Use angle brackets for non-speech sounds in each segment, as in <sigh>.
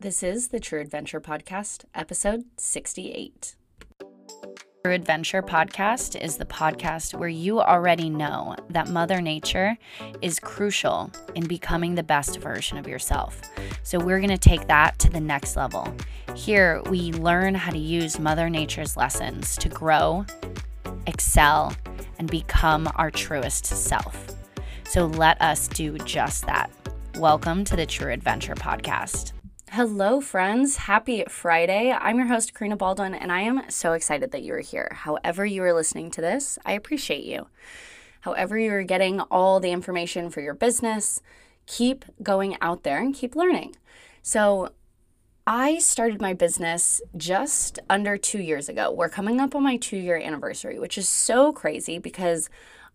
This is the True Adventure Podcast, episode 68. True Adventure Podcast is the podcast where you already know that Mother Nature is crucial in becoming the best version of yourself. So, we're going to take that to the next level. Here, we learn how to use Mother Nature's lessons to grow, excel, and become our truest self. So, let us do just that. Welcome to the True Adventure Podcast. Hello, friends. Happy Friday. I'm your host, Karina Baldwin, and I am so excited that you are here. However, you are listening to this, I appreciate you. However, you're getting all the information for your business, keep going out there and keep learning. So, I started my business just under two years ago. We're coming up on my two year anniversary, which is so crazy because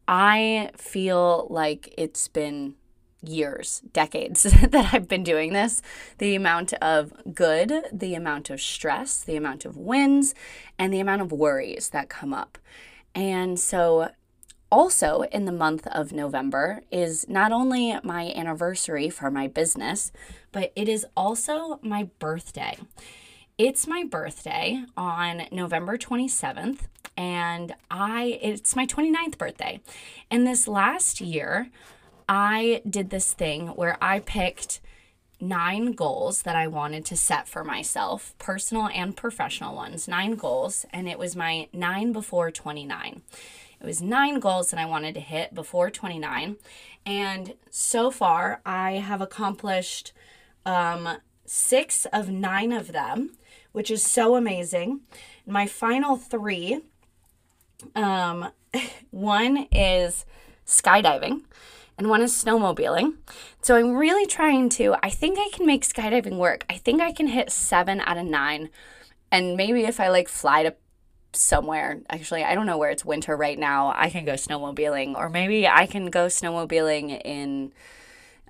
I feel like it's been years, decades <laughs> that I've been doing this. The amount of good, the amount of stress, the amount of wins, and the amount of worries that come up. And so, also in the month of November is not only my anniversary for my business, but it is also my birthday. It's my birthday on November 27th and I it's my 29th birthday. And this last year, I did this thing where I picked nine goals that I wanted to set for myself, personal and professional ones, nine goals, and it was my nine before 29. It was nine goals that I wanted to hit before 29. And so far, I have accomplished um, six of nine of them, which is so amazing. My final three um, <laughs> one is skydiving and one is snowmobiling. So I'm really trying to, I think I can make skydiving work. I think I can hit seven out of nine. And maybe if I like fly to somewhere, actually, I don't know where it's winter right now, I can go snowmobiling. Or maybe I can go snowmobiling in,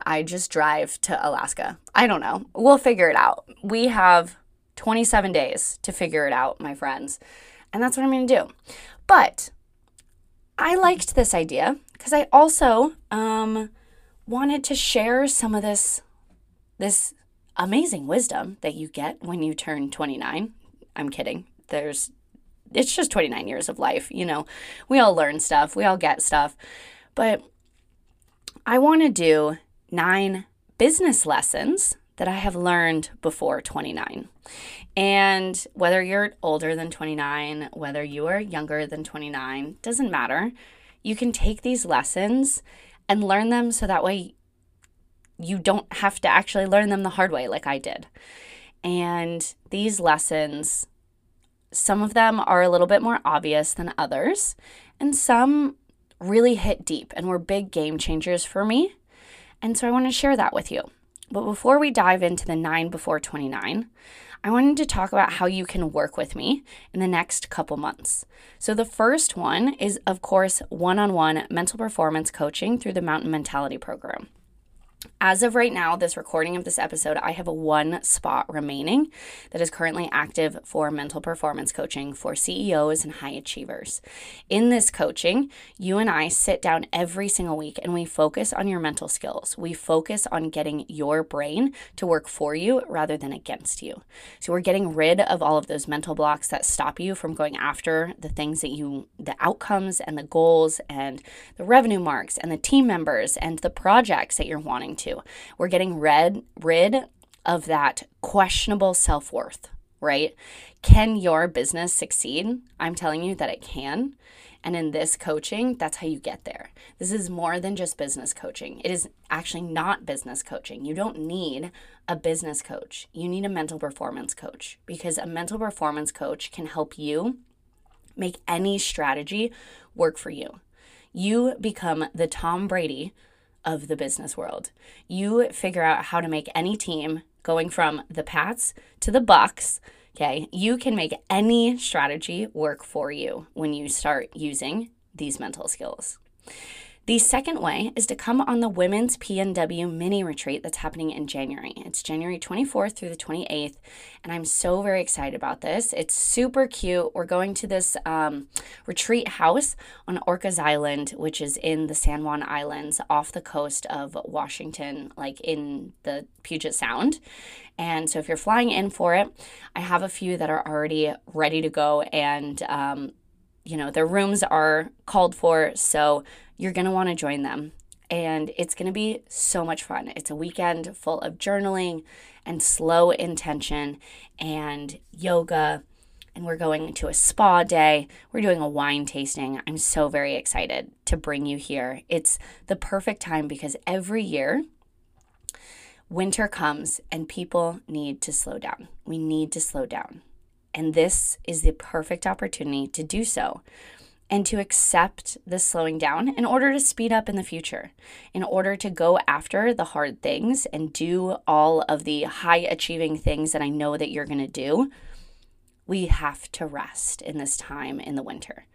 I just drive to Alaska. I don't know. We'll figure it out. We have 27 days to figure it out, my friends. And that's what I'm going to do. But I liked this idea because I also um, wanted to share some of this this amazing wisdom that you get when you turn 29. I'm kidding. There's it's just 29 years of life, you know. We all learn stuff, we all get stuff. But I want to do 9 business lessons that I have learned before 29. And whether you're older than 29, whether you are younger than 29, doesn't matter. You can take these lessons and learn them so that way you don't have to actually learn them the hard way like I did. And these lessons, some of them are a little bit more obvious than others, and some really hit deep and were big game changers for me. And so I want to share that with you. But before we dive into the 9 before 29, I wanted to talk about how you can work with me in the next couple months. So, the first one is, of course, one on one mental performance coaching through the Mountain Mentality Program. As of right now, this recording of this episode, I have one spot remaining that is currently active for mental performance coaching for CEOs and high achievers. In this coaching, you and I sit down every single week and we focus on your mental skills. We focus on getting your brain to work for you rather than against you. So we're getting rid of all of those mental blocks that stop you from going after the things that you, the outcomes and the goals and the revenue marks and the team members and the projects that you're wanting to. We're getting rid, rid of that questionable self worth, right? Can your business succeed? I'm telling you that it can. And in this coaching, that's how you get there. This is more than just business coaching. It is actually not business coaching. You don't need a business coach. You need a mental performance coach because a mental performance coach can help you make any strategy work for you. You become the Tom Brady of the business world. You figure out how to make any team going from the Pats to the Bucs. Okay, you can make any strategy work for you when you start using these mental skills. The second way is to come on the Women's PNW mini retreat that's happening in January. It's January 24th through the 28th, and I'm so very excited about this. It's super cute. We're going to this um, retreat house on Orcas Island, which is in the San Juan Islands off the coast of Washington, like in the Puget Sound. And so if you're flying in for it, I have a few that are already ready to go and um, you know, their rooms are called for. So you're going to want to join them. And it's going to be so much fun. It's a weekend full of journaling and slow intention and yoga. And we're going to a spa day. We're doing a wine tasting. I'm so very excited to bring you here. It's the perfect time because every year, winter comes and people need to slow down. We need to slow down. And this is the perfect opportunity to do so and to accept the slowing down in order to speed up in the future, in order to go after the hard things and do all of the high achieving things that I know that you're going to do. We have to rest in this time in the winter.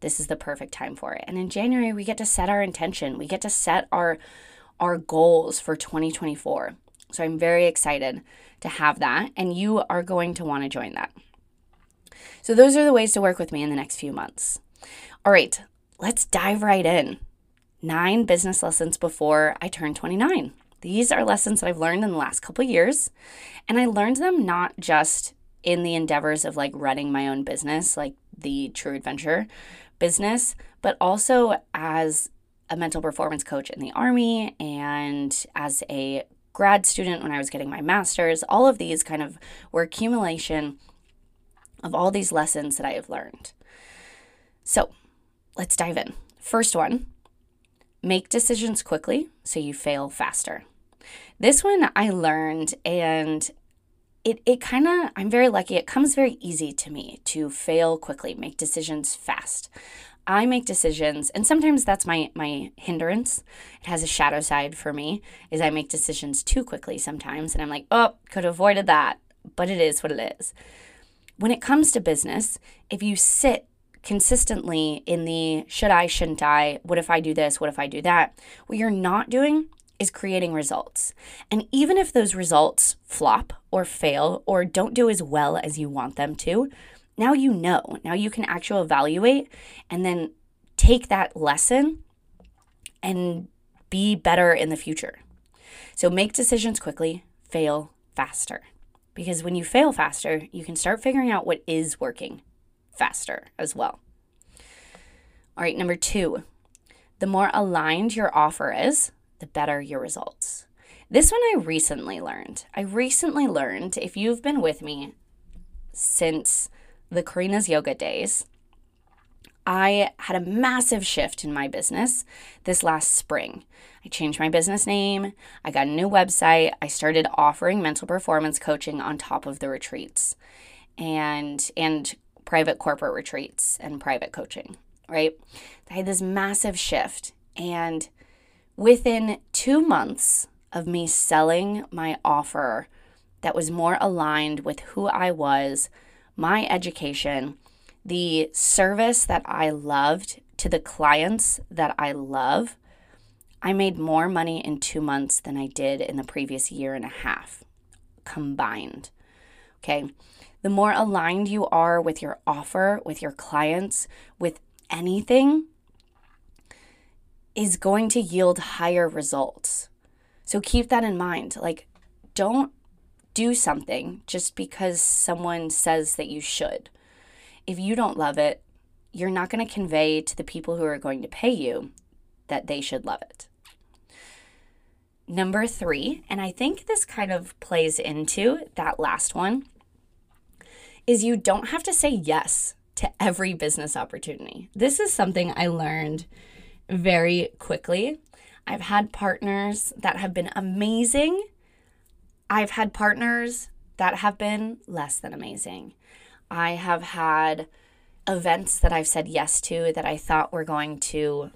This is the perfect time for it. And in January, we get to set our intention. We get to set our our goals for 2024. So I'm very excited to have that and you are going to want to join that. So, those are the ways to work with me in the next few months. All right, let's dive right in. Nine business lessons before I turn 29. These are lessons that I've learned in the last couple years, and I learned them not just in the endeavors of like running my own business, like the True Adventure business, but also as a mental performance coach in the Army and as a grad student when I was getting my master's. All of these kind of were accumulation of all these lessons that I have learned. So let's dive in. First one make decisions quickly so you fail faster. This one I learned, and it, it kind of, I'm very lucky. It comes very easy to me to fail quickly, make decisions fast. I make decisions, and sometimes that's my my hindrance. It has a shadow side for me, is I make decisions too quickly sometimes, and I'm like, oh, could have avoided that, but it is what it is. When it comes to business, if you sit consistently in the should I, shouldn't I, what if I do this, what if I do that, what you're not doing is creating results. And even if those results flop or fail or don't do as well as you want them to, now you know. Now you can actually evaluate and then take that lesson and be better in the future. So make decisions quickly, fail faster. Because when you fail faster, you can start figuring out what is working faster as well. All right, number two, the more aligned your offer is, the better your results. This one I recently learned. I recently learned, if you've been with me since the Karina's Yoga days, I had a massive shift in my business this last spring. I changed my business name, I got a new website, I started offering mental performance coaching on top of the retreats and and private corporate retreats and private coaching, right? I had this massive shift and within 2 months of me selling my offer that was more aligned with who I was, my education, the service that I loved to the clients that I love, I made more money in two months than I did in the previous year and a half combined. Okay. The more aligned you are with your offer, with your clients, with anything, is going to yield higher results. So keep that in mind. Like, don't do something just because someone says that you should if you don't love it, you're not going to convey to the people who are going to pay you that they should love it. Number three, and I think this kind of plays into that last one, is you don't have to say yes to every business opportunity. This is something I learned very quickly. I've had partners that have been amazing. I've had partners that have been less than amazing. I have had events that I've said yes to that I thought were going to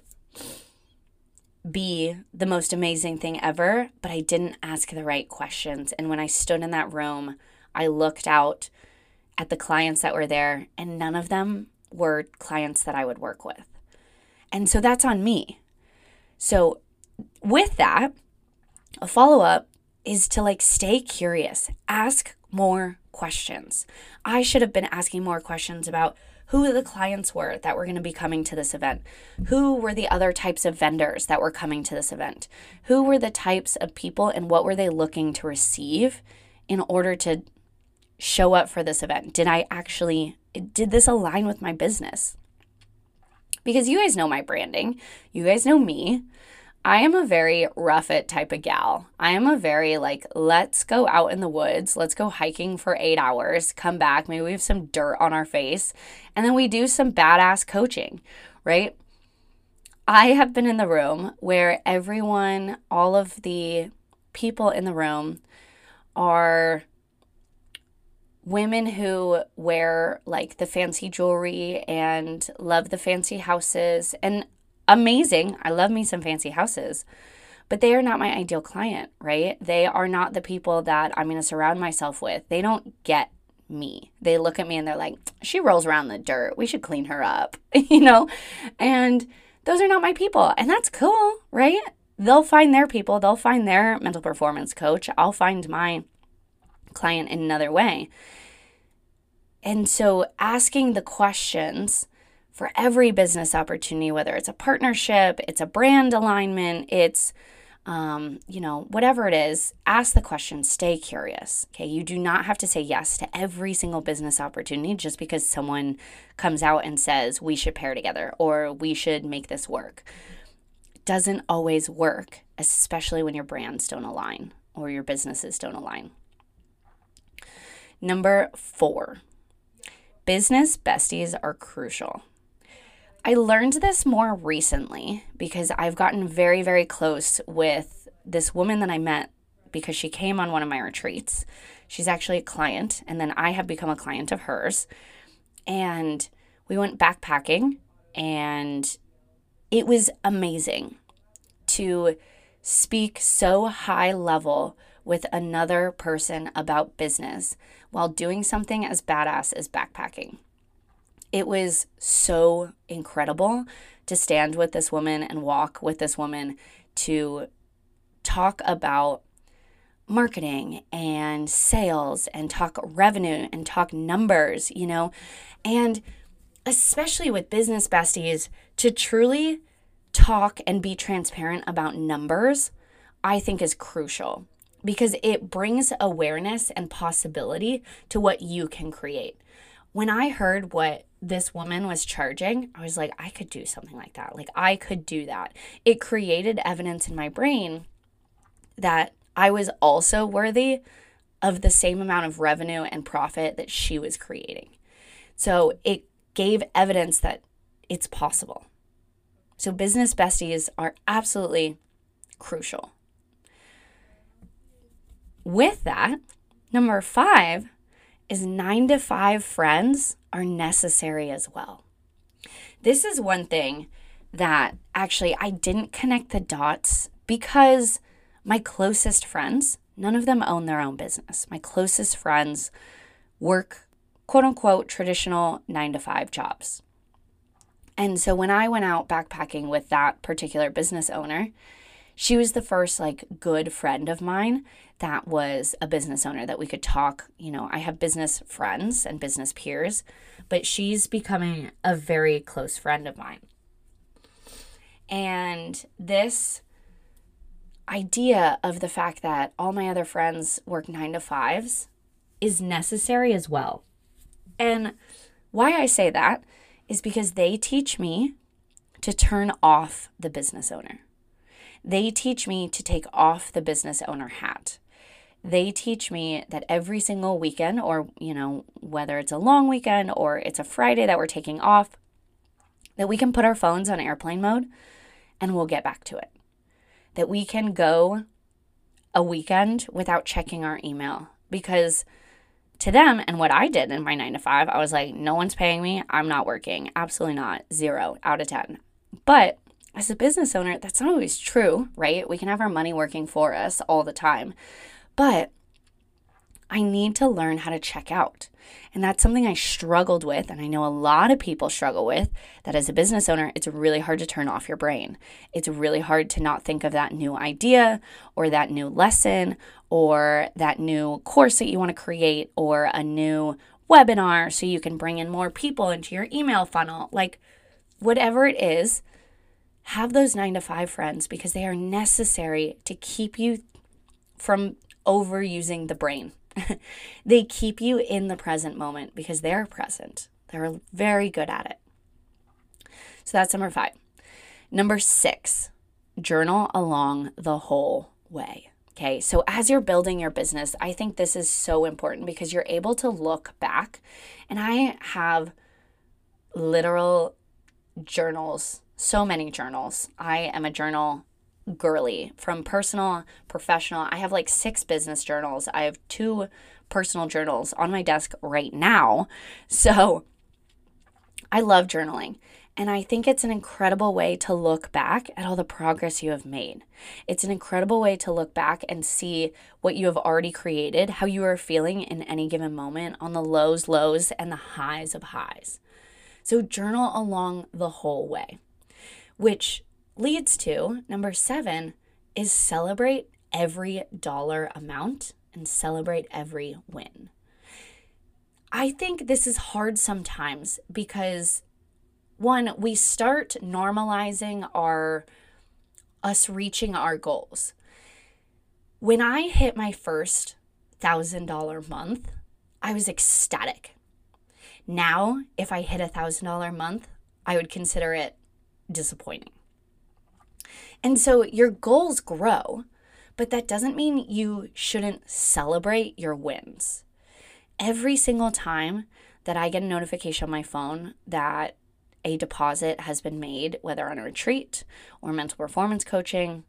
be the most amazing thing ever, but I didn't ask the right questions. And when I stood in that room, I looked out at the clients that were there, and none of them were clients that I would work with. And so that's on me. So, with that, a follow up is to like stay curious, ask more questions. I should have been asking more questions about who the clients were that were going to be coming to this event, who were the other types of vendors that were coming to this event, who were the types of people and what were they looking to receive in order to show up for this event. Did I actually did this align with my business? Because you guys know my branding. You guys know me. I am a very rough it type of gal. I am a very like, let's go out in the woods, let's go hiking for eight hours, come back, maybe we have some dirt on our face, and then we do some badass coaching, right? I have been in the room where everyone, all of the people in the room are women who wear like the fancy jewelry and love the fancy houses and amazing. I love me some fancy houses, but they are not my ideal client, right? They are not the people that I'm going to surround myself with. They don't get me. They look at me and they're like, she rolls around the dirt. We should clean her up, <laughs> you know? And those are not my people. And that's cool, right? They'll find their people, they'll find their mental performance coach. I'll find my client in another way. And so asking the questions for every business opportunity, whether it's a partnership, it's a brand alignment, it's um, you know, whatever it is, ask the question, stay curious. Okay. You do not have to say yes to every single business opportunity just because someone comes out and says we should pair together or we should make this work. It doesn't always work, especially when your brands don't align or your businesses don't align. Number four, business besties are crucial. I learned this more recently because I've gotten very, very close with this woman that I met because she came on one of my retreats. She's actually a client, and then I have become a client of hers. And we went backpacking, and it was amazing to speak so high level with another person about business while doing something as badass as backpacking it was so incredible to stand with this woman and walk with this woman to talk about marketing and sales and talk revenue and talk numbers, you know, and especially with business besties to truly talk and be transparent about numbers, I think is crucial because it brings awareness and possibility to what you can create. When I heard what this woman was charging, I was like, I could do something like that. Like, I could do that. It created evidence in my brain that I was also worthy of the same amount of revenue and profit that she was creating. So it gave evidence that it's possible. So, business besties are absolutely crucial. With that, number five is nine to five friends are necessary as well. This is one thing that actually I didn't connect the dots because my closest friends, none of them own their own business. My closest friends work quote unquote traditional nine to five jobs. And so when I went out backpacking with that particular business owner, she was the first like good friend of mine that was a business owner that we could talk. You know, I have business friends and business peers, but she's becoming a very close friend of mine. And this idea of the fact that all my other friends work nine to fives is necessary as well. And why I say that is because they teach me to turn off the business owner. They teach me to take off the business owner hat. They teach me that every single weekend, or, you know, whether it's a long weekend or it's a Friday that we're taking off, that we can put our phones on airplane mode and we'll get back to it. That we can go a weekend without checking our email. Because to them and what I did in my 9 to 5 I was like no one's paying me. I'm not working. Absolutely not. 0 out of 10 but as a business owner that's not always true right we can have our money working for us all the time but I need to learn how to check out. And that's something I struggled with. And I know a lot of people struggle with that as a business owner, it's really hard to turn off your brain. It's really hard to not think of that new idea or that new lesson or that new course that you want to create or a new webinar so you can bring in more people into your email funnel. Like, whatever it is, have those nine to five friends because they are necessary to keep you from overusing the brain. <laughs> they keep you in the present moment because they're present. They're very good at it. So that's number five. Number six, journal along the whole way. Okay, so as you're building your business, I think this is so important because you're able to look back. And I have literal journals, so many journals. I am a journal girly from personal, professional. I have like six business journals. I have two personal journals on my desk right now. <laughs> So I love journaling. And I think it's an incredible way to look back at all the progress you have made. It's an incredible way to look back and see what you have already created, how you are feeling in any given moment on the lows, lows, and the highs of highs. So journal along the whole way, which leads to number seven is celebrate every dollar amount and celebrate every win. I think this is hard sometimes because one, we start normalizing our us reaching our goals. When I hit my first $1,000 month, I was ecstatic. Now, if I hit a $1,000 month, I would consider it disappointing. And so your goals grow, but that doesn't mean you shouldn't celebrate your wins. Every single time that I get a notification on my phone that a deposit has been made, whether on a retreat or mental performance coaching,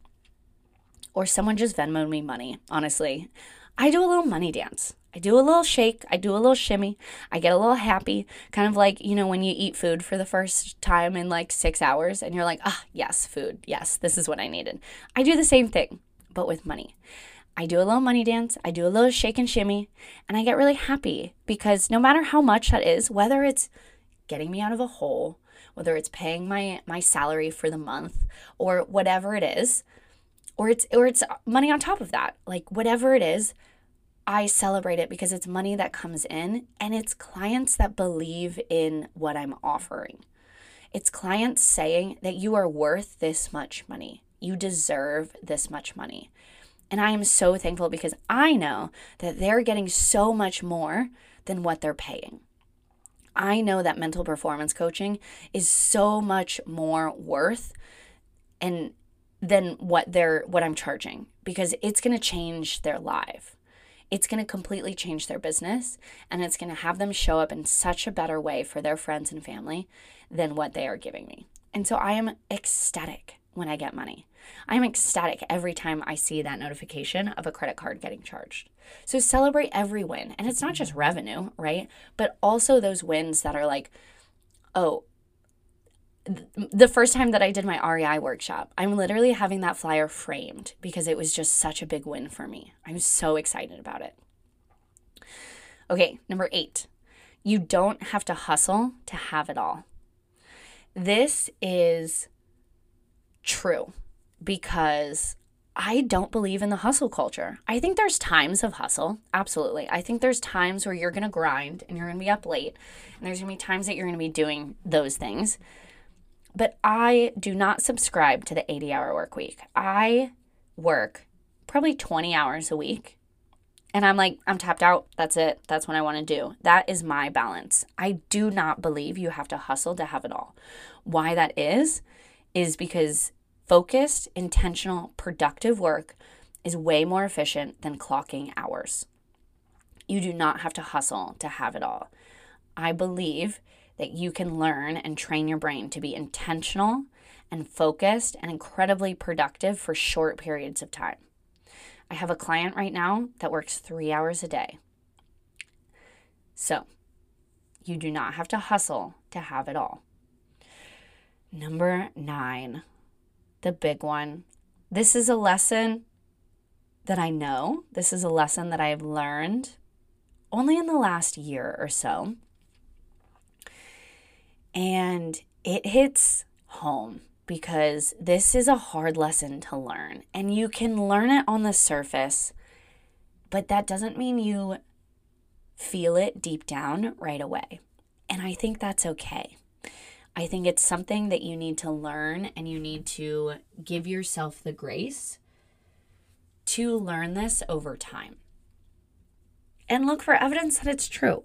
or someone just Venmoed me money, honestly. I do a little money dance. I do a little shake. I do a little shimmy. I get a little happy. Kind of like, you know, when you eat food for the first time in like six hours and you're like, ah, yes, food. Yes, this is what I needed. I do the same thing, but with money. I do a little money dance. I do a little shake and shimmy. And I get really happy because no matter how much that is, whether it's getting me out of a hole, whether it's paying my my salary for the month or whatever it is, or it's or it's money on top of that. Like whatever it is, I celebrate it because it's money that comes in and it's clients that believe in what I'm offering. It's clients saying that you are worth this much money. You deserve this much money. And I am so thankful because I know that they're getting so much more than what they're paying. I know that mental performance coaching is so much more worth and than what they're what I'm charging because it's going to change their life. It's going to completely change their business and it's going to have them show up in such a better way for their friends and family than what they are giving me. And so I am ecstatic when I get money. I'm ecstatic every time I see that notification of a credit card getting charged. So celebrate every win. And it's not just revenue, right? But also those wins that are like, oh, the first time that I did my REI workshop, I'm literally having that flyer framed because it was just such a big win for me. I'm so excited about it. Okay, number eight, you don't have to hustle to have it all. This is true because I don't believe in the hustle culture. I think there's times of hustle, absolutely. I think there's times where you're going to grind and you're going to be up late, and there's going to be times that you're going to be doing those things. But I do not subscribe to the 80 hour work week. I work probably 20 hours a week. And I'm like, I'm tapped out. That's it. That's what I want to do. That is my balance. I do not believe you have to hustle to have it all. Why that is, is because Focused, intentional, productive work is way more efficient than clocking hours. You do not have to hustle to have it all. I believe that you can learn and train your brain to be intentional and focused and incredibly productive for short periods of time. I have a client right now that works three hours a day. So, you do not have to hustle to have it all. Number nine, the big one. This is a lesson that I know. This is a lesson that I've learned only in the last year or so. And it hits home because this is a hard lesson to learn. And you can learn it on the surface, but that doesn't mean you feel it deep down right away. And I think that's okay. I think it's something that you need to learn and you need to give yourself the grace to learn this over time and look for evidence that it's true.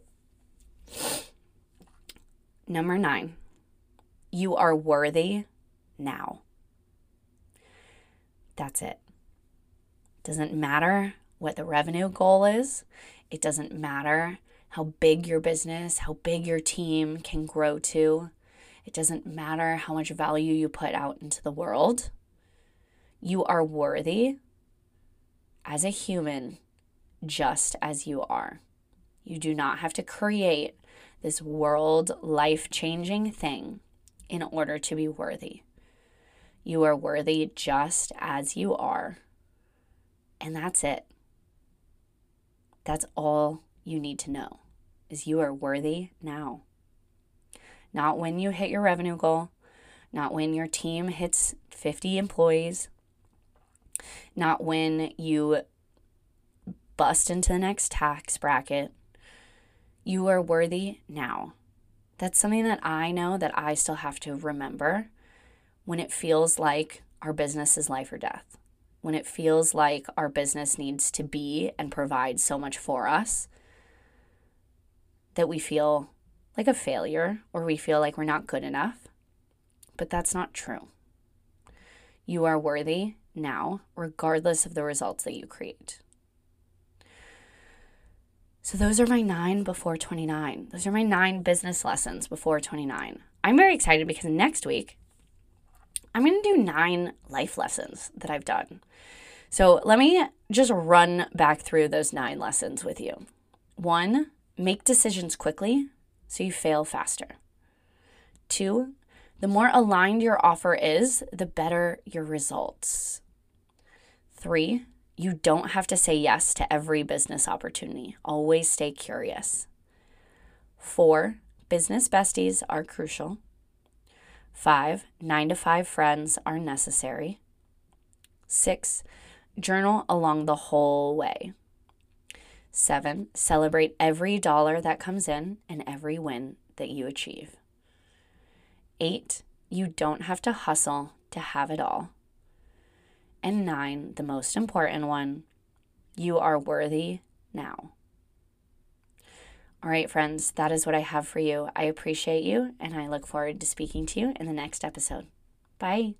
Number nine, you are worthy now. That's it. Doesn't matter what the revenue goal is, it doesn't matter how big your business, how big your team can grow to. It doesn't matter how much value you put out into the world. You are worthy as a human just as you are. You do not have to create this world life changing thing in order to be worthy. You are worthy just as you are. And that's it. That's all you need to know is you are worthy now. Not when you hit your revenue goal, not when your team hits 50 employees, not when you bust into the next tax bracket. You are worthy now. That's something that I know that I still have to remember when it feels like our business is life or death, when it feels like our business needs to be and provide so much for us that we feel like a failure or we feel like we're not good enough. But that's not true. You are worthy now, regardless of the results that you create. So, those are my nine before 29. Those are my nine business lessons before 29. I'm very excited because next week I'm going to do nine life lessons that I've done. So, let me just run back through those nine lessons with you. One, make decisions quickly so you fail faster. Two, the more aligned your offer is, the better your results. Three, you don't have to say yes to every business opportunity. Always stay curious. Four, business besties are crucial. Five, nine to five friends are necessary. Six, journal along the whole way. Seven, celebrate every dollar that comes in and every win that you achieve. Eight, you don't have to hustle to have it all. And nine, the most important one, you are worthy now. All right, friends, that is what I have for you. I appreciate you, and I look forward to speaking to you in the next episode. Bye.